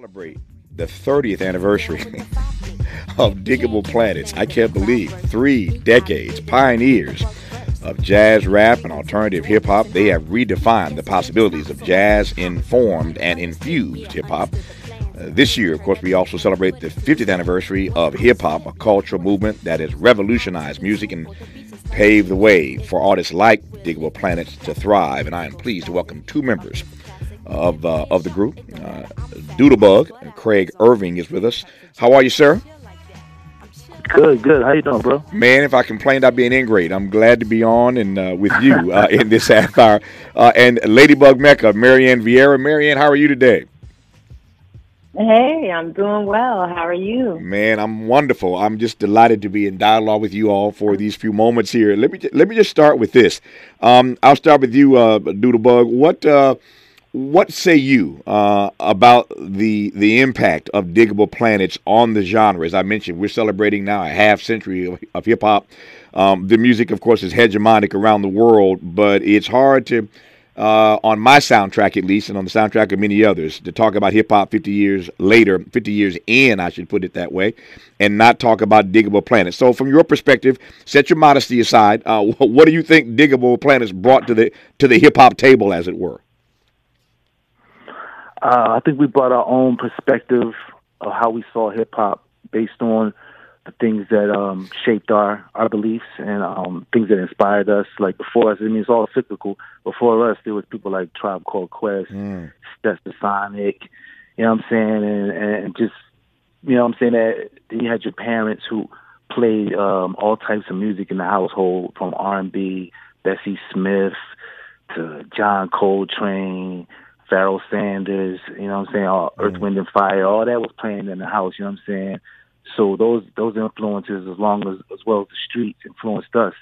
celebrate the 30th anniversary of Digable Planets. I can't believe three decades, pioneers of jazz rap and alternative hip hop. They have redefined the possibilities of jazz informed and infused hip hop. Uh, this year, of course, we also celebrate the 50th anniversary of hip hop, a cultural movement that has revolutionized music and paved the way for artists like Digable Planets to thrive. And I am pleased to welcome two members of uh, of the group. Uh, Doodlebug, Craig Irving is with us. How are you, sir? Good, good. How you doing, bro? Man, if I complained, I'd be an ingrate. I'm glad to be on and uh, with you uh, in this half hour. Uh, and Ladybug Mecca, Marianne Vieira. Marianne, how are you today? Hey, I'm doing well. How are you? Man, I'm wonderful. I'm just delighted to be in dialogue with you all for these few moments here. Let me let me just start with this. Um, I'll start with you, uh, Doodlebug. What uh, what say you uh, about the the impact of Digable Planets on the genre? As I mentioned, we're celebrating now a half century of, of hip hop. Um, the music, of course, is hegemonic around the world, but it's hard to, uh, on my soundtrack at least, and on the soundtrack of many others, to talk about hip hop 50 years later, 50 years in, I should put it that way, and not talk about Digable Planets. So, from your perspective, set your modesty aside. Uh, what do you think Digable Planets brought to the to the hip hop table, as it were? Uh, I think we brought our own perspective of how we saw hip hop based on the things that um, shaped our, our beliefs and um, things that inspired us. Like before us, I mean, it's all cyclical. Before us, there was people like Tribe Called Quest, mm. Stetsasonic, you know what I'm saying, and, and just you know what I'm saying that you had your parents who played um, all types of music in the household, from R&B, Bessie Smith to John Coltrane Pharoah Sanders, you know what I'm saying, all Earth, mm. Wind and Fire, all that was playing in the house, you know what I'm saying? So those those influences as long as as well as the streets influenced us.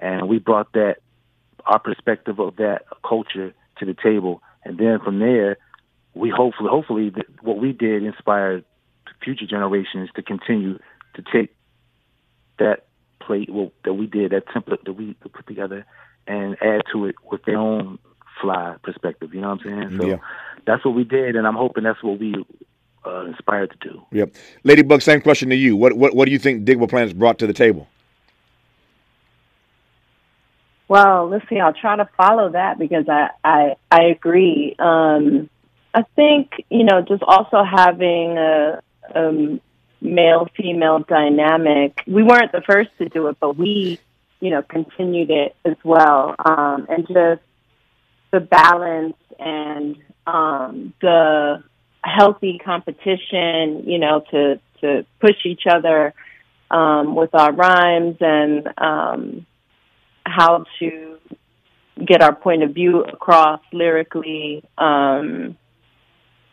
And we brought that our perspective of that culture to the table. And then from there we hopefully hopefully what we did inspired future generations to continue to take that plate well, that we did, that template that we put together and add to it with their own fly perspective. You know what I'm saying? So yeah. that's what we did, and I'm hoping that's what we uh, inspired to do. Yep. Ladybug, same question to you. What what what do you think Digable Planets brought to the table? Well, let's see. I'll try to follow that because I I, I agree. Um, I think you know just also having a, a male female dynamic. We weren't the first to do it, but we you know continued it as well, um, and just the balance and um, the healthy competition, you know, to to push each other um, with our rhymes and um, how to get our point of view across lyrically, um,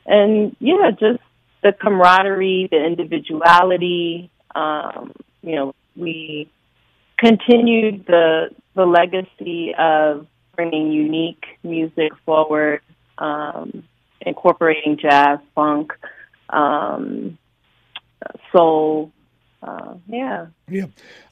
and yeah, just the camaraderie, the individuality. Um, you know, we continued the the legacy of bringing unique music forward, um, incorporating jazz, funk, um, soul. Uh, yeah. Yeah.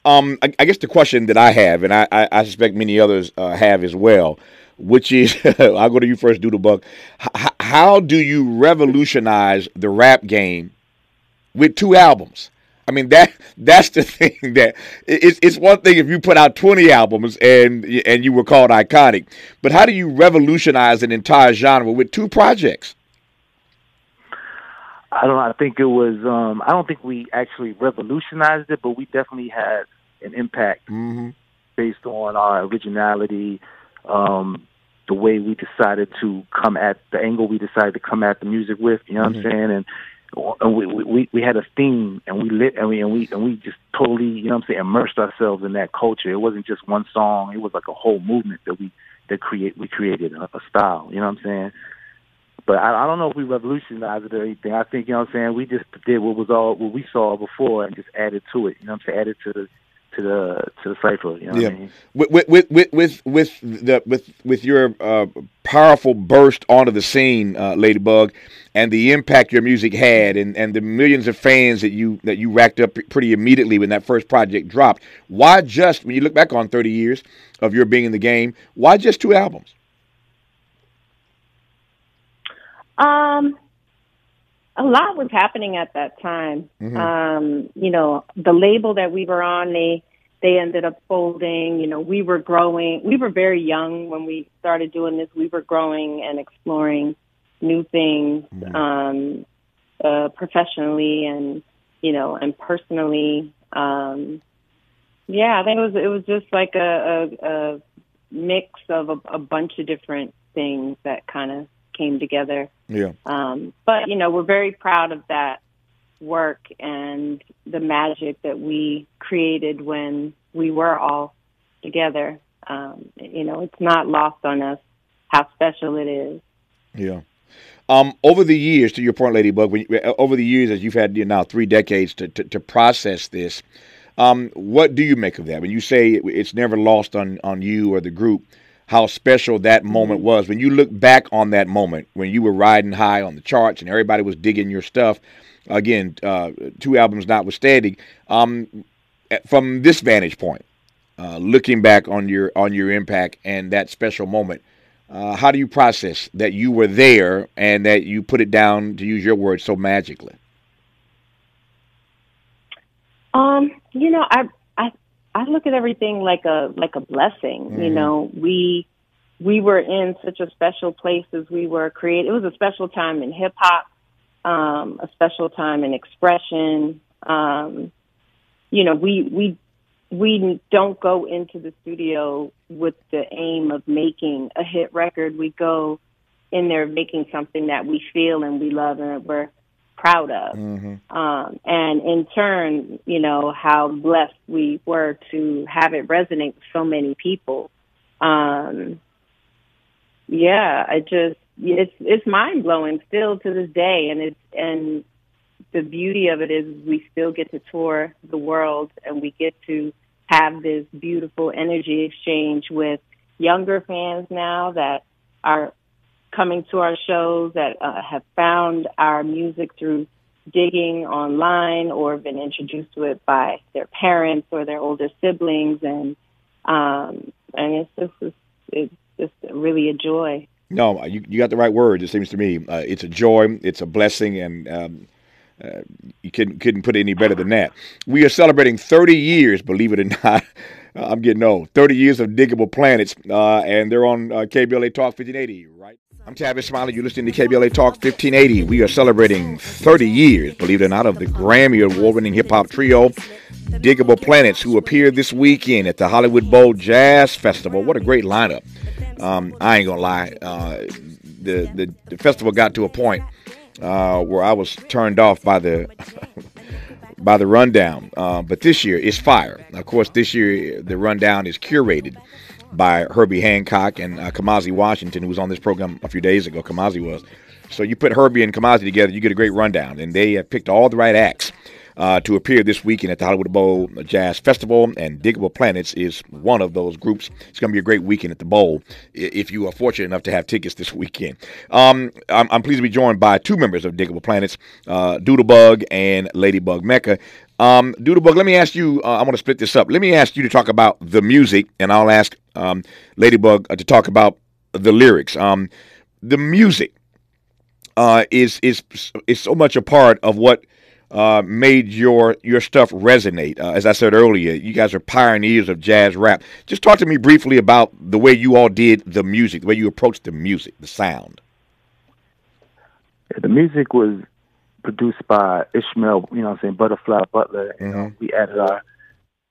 Um, I, I, guess the question that I have, and I, I, I suspect many others uh, have as well, which is I'll go to you first, Doodlebug. H- how do you revolutionize the rap game with two albums? I mean that that's the thing that it's it's one thing if you put out 20 albums and and you were called iconic, but how do you revolutionize an entire genre with two projects? I don't. I think it was. Um, I don't think we actually revolutionized it, but we definitely had an impact mm-hmm. based on our originality, um, the way we decided to come at the angle we decided to come at the music with. You know mm-hmm. what I'm mm-hmm. saying? And and we, we we had a theme and we lit and we and we and we just totally you know what I'm saying immersed ourselves in that culture. It wasn't just one song; it was like a whole movement that we that create we created a, a style. You know what I'm saying? But I, I don't know if we revolutionized it or anything. I think you know what I'm saying. We just did what was all what we saw before and just added to it. You know what I'm saying? Added to the to the to the cipher. You know yeah. I mean? with, with with with with the with with your uh, powerful burst onto the scene, uh, Ladybug, and the impact your music had, and, and the millions of fans that you that you racked up pretty immediately when that first project dropped. Why just when you look back on thirty years of your being in the game? Why just two albums? Um, a lot was happening at that time. Mm-hmm. Um, you know, the label that we were on, they they ended up folding. You know, we were growing. We were very young when we started doing this. We were growing and exploring new things mm-hmm. um, uh, professionally and you know and personally. Um, yeah, I think it was it was just like a, a, a mix of a, a bunch of different things that kind of came together. Yeah. Um, but you know, we're very proud of that work and the magic that we created when we were all together. Um, you know, it's not lost on us how special it is. Yeah. Um, over the years, to your point, Ladybug, when you, over the years, as you've had you know, now three decades to, to, to process this, um, what do you make of that? When you say it's never lost on, on you or the group, how special that moment mm-hmm. was. When you look back on that moment, when you were riding high on the charts and everybody was digging your stuff, again, uh, two albums notwithstanding, um, from this vantage point, uh, looking back on your on your impact and that special moment, uh, how do you process that you were there and that you put it down, to use your words, so magically? Um, you know, I I look at everything like a like a blessing. Mm-hmm. You know, we we were in such a special place as we were created. It was a special time in hip hop, um, a special time in expression. Um, you know, we we we don't go into the studio with the aim of making a hit record. We go in there making something that we feel and we love and we're proud of. Mm-hmm. Um, and in turn, you know, how blessed we were to have it resonate with so many people. Um, yeah, I just, it's, it's mind blowing still to this day. And it's, and the beauty of it is we still get to tour the world and we get to have this beautiful energy exchange with younger fans now that are coming to our shows that uh, have found our music through digging online or been introduced to it by their parents or their older siblings and um and it's just it's, just really a joy no you, you got the right word it seems to me uh, it's a joy it's a blessing and um, uh, you couldn't couldn't put it any better than that. We are celebrating 30 years, believe it or not. I'm getting old. 30 years of Digable Planets, uh, and they're on uh, KBLA Talk 1580, right? I'm Tavis Smiley. You're listening to KBLA Talk 1580. We are celebrating 30 years, believe it or not, of the Grammy Award winning hip hop trio, Digable Planets, who appeared this weekend at the Hollywood Bowl Jazz Festival. What a great lineup. Um, I ain't going to lie. Uh, the, the, the, festival got to a point uh, where I was turned off by the. by the rundown, uh, but this year it's fire. Of course, this year the rundown is curated by Herbie Hancock and uh, Kamasi Washington, who was on this program a few days ago. Kamasi was. So you put Herbie and Kamasi together, you get a great rundown. And they have picked all the right acts uh, to appear this weekend at the Hollywood Bowl Jazz Festival, and Digable Planets is one of those groups. It's going to be a great weekend at the Bowl if you are fortunate enough to have tickets this weekend. Um, I'm, I'm, pleased to be joined by two members of Digable Planets, uh, Doodlebug and Ladybug Mecca. Um, Doodlebug, let me ask you. Uh, I want to split this up. Let me ask you to talk about the music, and I'll ask um, Ladybug uh, to talk about the lyrics. Um, the music uh, is is is so much a part of what uh, made your your stuff resonate. Uh, as I said earlier, you guys are pioneers of jazz rap. Just talk to me briefly about the way you all did the music, the way you approached the music, the sound. The music was produced by Ishmael, you know I'm saying, Butterfly Butler. Know, mm-hmm. we added our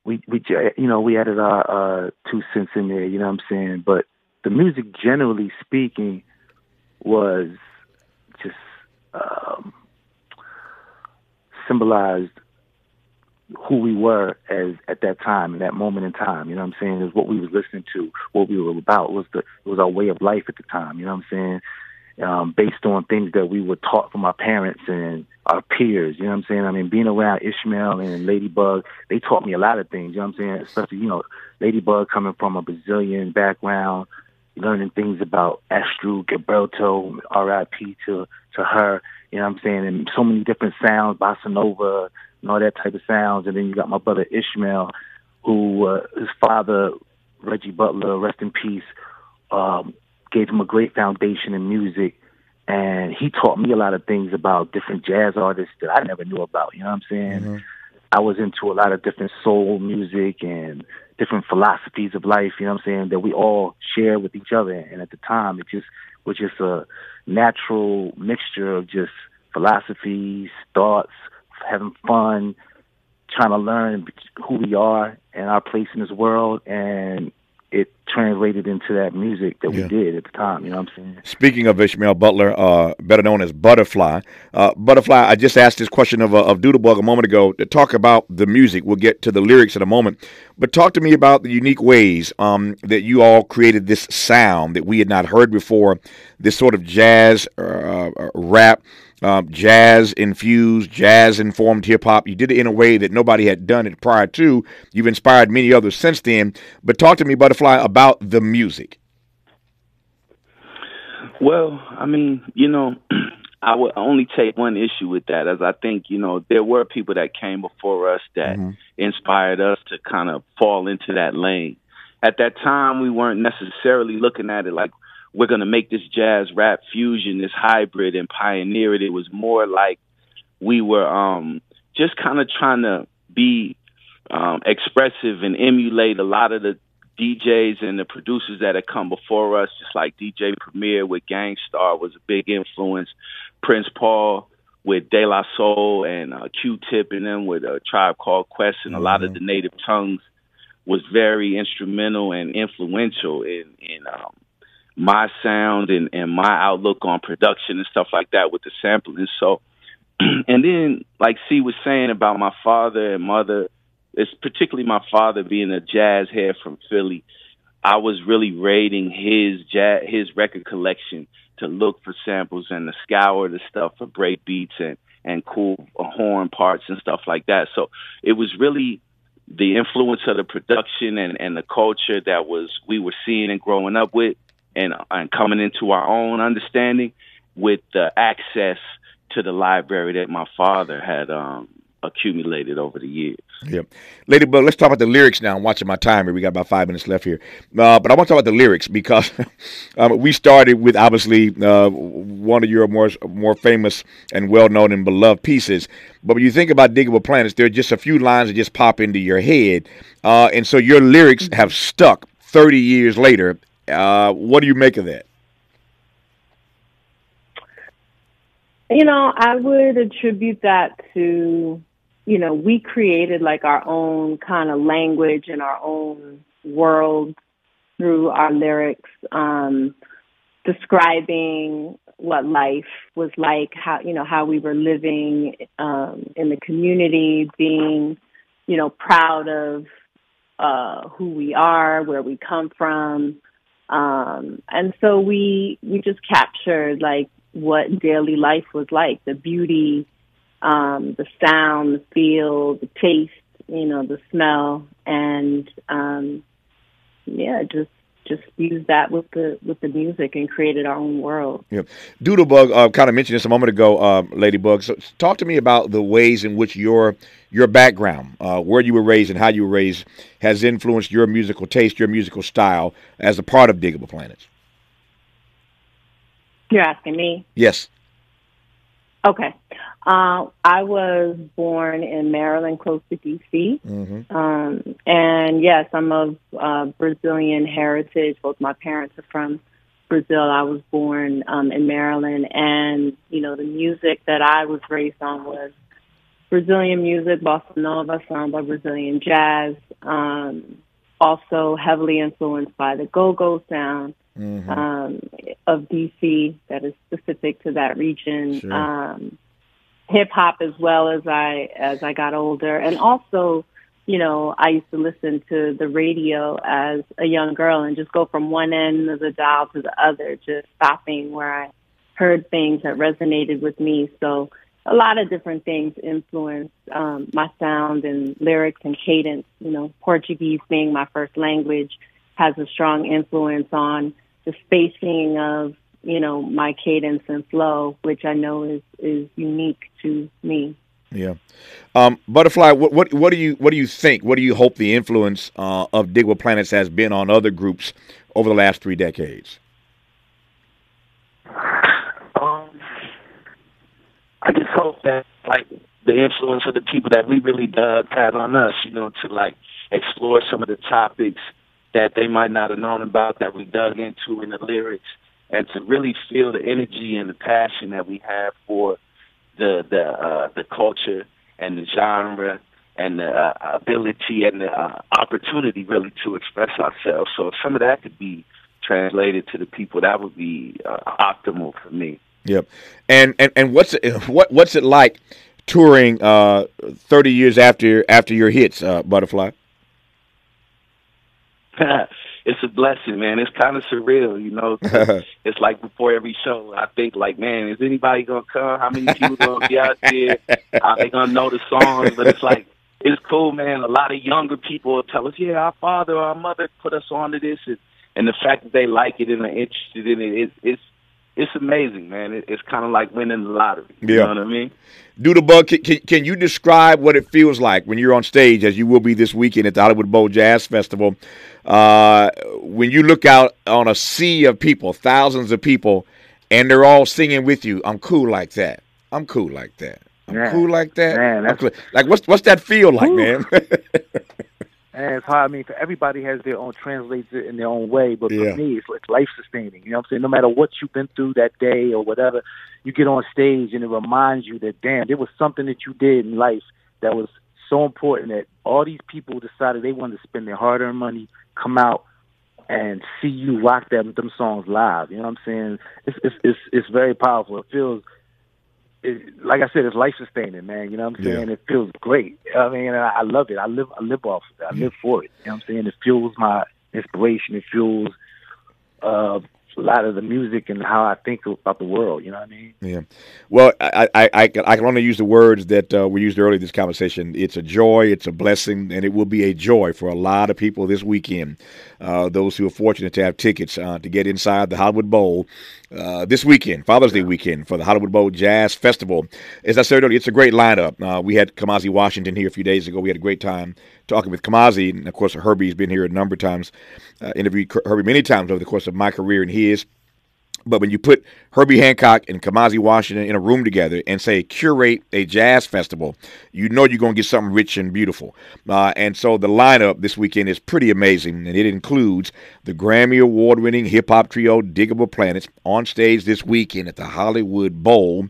we we you know, we added our uh two cents in there, you know what I'm saying? But the music generally speaking was just um symbolized who we were as at that time, in that moment in time. You know what I'm saying? Is what we was listening to, what we were about was the was our way of life at the time. You know what I'm saying? Um, based on things that we were taught from our parents and our peers. You know what I'm saying? I mean, being around Ishmael and Ladybug, they taught me a lot of things. You know what I'm saying? Especially, you know, Ladybug coming from a Brazilian background, learning things about Astrud Gilberto, R.I.P. to to her. You know what I'm saying? And so many different sounds, bossa nova, and all that type of sounds. And then you got my brother Ishmael, who uh, his father Reggie Butler, rest in peace. Um, gave him a great foundation in music and he taught me a lot of things about different jazz artists that I never knew about. You know what I'm saying? Mm-hmm. I was into a lot of different soul music and different philosophies of life. You know what I'm saying? That we all share with each other. And at the time, it just was just a natural mixture of just philosophies, thoughts, having fun, trying to learn who we are and our place in this world, and it translated into that music that yeah. we did at the time. You know what I'm saying? Speaking of Ishmael Butler, uh, better known as Butterfly, uh, Butterfly. I just asked this question of uh, of Doodlebug a moment ago to talk about the music. We'll get to the lyrics in a moment, but talk to me about the unique ways um, that you all created this sound that we had not heard before. This sort of jazz uh, uh, rap um, jazz infused, jazz informed hip hop. You did it in a way that nobody had done it prior to. You've inspired many others since then. But talk to me, Butterfly, about the music. Well, I mean, you know, I would only take one issue with that, as I think, you know, there were people that came before us that mm-hmm. inspired us to kind of fall into that lane. At that time, we weren't necessarily looking at it like we're going to make this jazz rap fusion, this hybrid, and pioneer it. It was more like we were um, just kind of trying to be um, expressive and emulate a lot of the DJs and the producers that had come before us, just like DJ Premier with Gang Starr was a big influence. Prince Paul with De La Soul and uh, Q-Tip and them with a tribe called Quest and a mm-hmm. lot of mm-hmm. the native tongues was very instrumental and influential in, in um, my sound and, and my outlook on production and stuff like that with the sampling. So, and then like C was saying about my father and mother, it's particularly my father being a jazz head from Philly. I was really raiding his jazz, his record collection to look for samples and to scour the stuff for break beats and and cool horn parts and stuff like that. So it was really the influence of the production and, and the culture that was we were seeing and growing up with and and coming into our own understanding with the access to the library that my father had um, accumulated over the years. Yeah. Ladybug, let's talk about the lyrics now. I'm watching my timer. We got about five minutes left here. Uh, but I want to talk about the lyrics because um, we started with obviously uh, one of your more more famous and well known and beloved pieces. But when you think about Digable Planets, there are just a few lines that just pop into your head. Uh, and so your lyrics have stuck 30 years later uh, what do you make of that? You know, I would attribute that to, you know, we created like our own kind of language and our own world through our lyrics, um, describing what life was like, how, you know, how we were living um, in the community, being, you know, proud of uh, who we are, where we come from, um, and so we we just captured like what daily life was like, the beauty, um, the sound, the feel, the taste, you know, the smell, and um, yeah, just just use that with the with the music and created our own world. Yeah, Doodlebug uh, kind of mentioned this a moment ago, uh, Ladybug. So talk to me about the ways in which your your background, uh, where you were raised and how you were raised, has influenced your musical taste, your musical style as a part of Digable Planets. You're asking me? Yes. Okay. Uh, I was born in Maryland, close to D.C. Mm-hmm. Um, and yes, I'm of uh, Brazilian heritage. Both my parents are from Brazil. I was born um, in Maryland, and you know the music that I was raised on was Brazilian music, bossa nova, samba, Brazilian jazz. Um, also heavily influenced by the go-go sound mm-hmm. um, of DC that is specific to that region. Sure. Um, hip hop as well as I as I got older, and also, you know, I used to listen to the radio as a young girl and just go from one end of the dial to the other, just stopping where I heard things that resonated with me. So a lot of different things influenced um, my sound and lyrics and cadence. You know, Portuguese being my first language has a strong influence on the spacing of you know my cadence and flow, which I know is is unique to me. Yeah, um, Butterfly. What, what what do you what do you think? What do you hope the influence uh, of Digable Planets has been on other groups over the last three decades? Um, I just hope that like the influence of the people that we really dug had on us, you know, to like explore some of the topics that they might not have known about that we dug into in the lyrics and to really feel the energy and the passion that we have for the the uh, the culture and the genre and the uh, ability and the uh, opportunity really to express ourselves. So if some of that could be translated to the people, that would be uh, optimal for me. Yep. And and and what's it, what what's it like touring uh, 30 years after after your hits, uh, Butterfly? it's a blessing, man. It's kind of surreal, you know. it's like before every show, I think like, man, is anybody gonna come? How many people gonna be out there? Are they gonna know the songs? But it's like it's cool, man. A lot of younger people will tell us, yeah, our father or our mother put us onto this, and, and the fact that they like it and are interested in it, it it's it's amazing, man. It, it's kind of like winning the lottery. You yeah. know what I mean? Doodlebug, can, can, can, you describe what it feels like when you're on stage, as you will be this weekend at the Hollywood Bowl Jazz Festival? Uh, when you look out on a sea of people, thousands of people, and they're all singing with you, I'm cool like that. I'm cool like that. I'm man, cool like that. Man, cool. Like, what's what's that feel like, Ooh. man? And it's hard. I mean, for everybody has their own translates it in their own way, but yeah. for me, it's, it's life sustaining. You know what I'm saying? No matter what you've been through that day or whatever, you get on stage and it reminds you that damn, there was something that you did in life that was so important that all these people decided they wanted to spend their hard-earned money, come out and see you rock them them songs live. You know what I'm saying? It's it's it's, it's very powerful. It feels it, like I said, it's life sustaining, man. You know what I'm saying? Yeah. It feels great. I mean, I, I love it. I live, I live off of it. I live for it. You know what I'm saying? It fuels my inspiration. It fuels uh, a lot of the music and how I think about the world. You know what I mean? Yeah. Well, I I, I, can, I can only use the words that uh, we used earlier in this conversation. It's a joy, it's a blessing, and it will be a joy for a lot of people this weekend. Uh, those who are fortunate to have tickets uh, to get inside the Hollywood Bowl uh, this weekend, Father's Day weekend, for the Hollywood Bowl Jazz Festival. As I said earlier, it's a great lineup. Uh, we had Kamasi Washington here a few days ago. We had a great time talking with Kamasi, and of course, Herbie's been here a number of times. Uh, interviewed Herbie many times over the course of my career and his. But when you put Herbie Hancock and Kamasi Washington in a room together and say curate a jazz festival, you know you're going to get something rich and beautiful. Uh, and so the lineup this weekend is pretty amazing, and it includes the Grammy Award winning hip hop trio Digable Planets on stage this weekend at the Hollywood Bowl.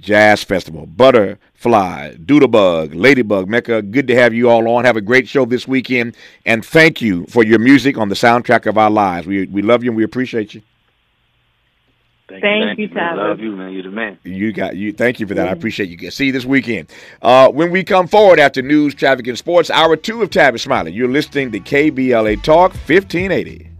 Jazz Festival. Butterfly, Doodlebug, Ladybug, Mecca, good to have you all on. Have a great show this weekend. And thank you for your music on the soundtrack of our lives. We, we love you and we appreciate you. Thank, thank you, you Love you, man. You're the man. You got you. Thank you for that. I appreciate you. See you this weekend. Uh, when we come forward after news, traffic, and sports, hour two of Tavis Smiley. You're listening to KBLA Talk 1580.